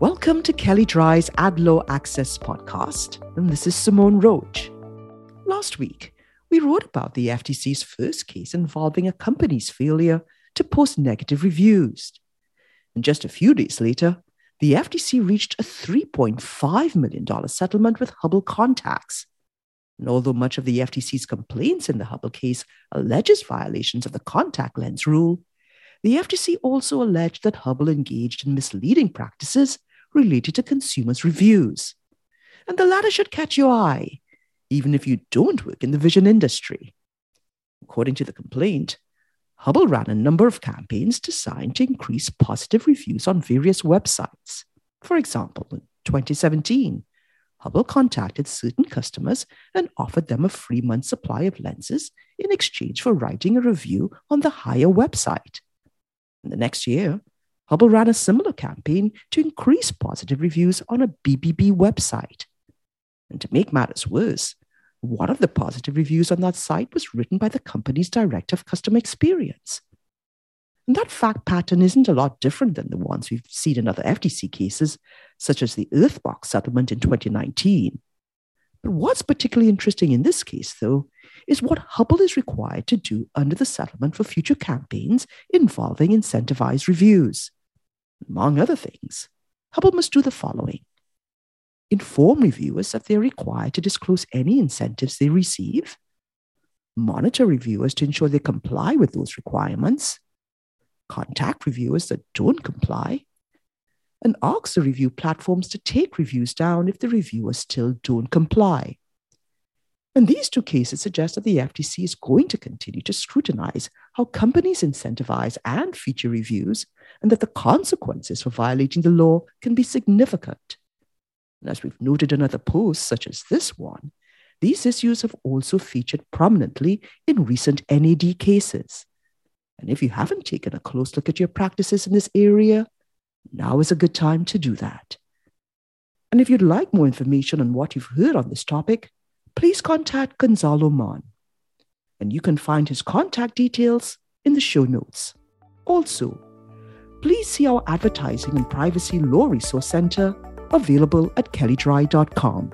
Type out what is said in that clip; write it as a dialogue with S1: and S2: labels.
S1: Welcome to Kelley Drye's Ad Law Access podcast, and this is Simone Roach. Last week, we wrote about the FTC's first case involving a company's failure to post negative reviews. And just a few days later, the FTC reached a $3.5 million settlement with Hubble Contacts. And although much of the FTC's complaints in the Hubble case alleges violations of the contact lens rule, the FTC also alleged that Hubble engaged in misleading practices related to consumers' reviews. And the latter should catch your eye, even if you don't work in the vision industry. According to the complaint, Hubble ran a number of campaigns designed to increase positive reviews on various websites. For example, in 2017, Hubble contacted certain customers and offered them a free month supply of lenses in exchange for writing a review on the higher website. In the next year, Hubble ran a similar campaign to increase positive reviews on a BBB website. And to make matters worse, one of the positive reviews on that site was written by the company's director of customer experience. And that fact pattern isn't a lot different than the ones we've seen in other FTC cases, such as the UrthBox settlement in 2019. But what's particularly interesting in this case, though, is what Hubble is required to do under the settlement for future campaigns involving incentivized reviews. Among other things, Hubble must do the following? Inform reviewers that they're required to disclose any incentives they receive, monitor reviewers to ensure they comply with those requirements, contact reviewers that don't comply, and ask the review platforms to take reviews down if the reviewers still don't comply. And these two cases suggest that the FTC is going to continue to scrutinize how companies incentivize and feature reviews, and that the consequences for violating the law can be significant. And as we've noted in other posts, such as this one, these issues have also featured prominently in recent NAD cases. And if you haven't taken a close look at your practices in this area, now is a good time to do that. And if you'd like more information on what you've heard on this topic, please contact Gonzalo Mon. And you can find his contact details in the show notes. Also, please see our Advertising and Privacy Law Resource Center available at kelleydrye.com.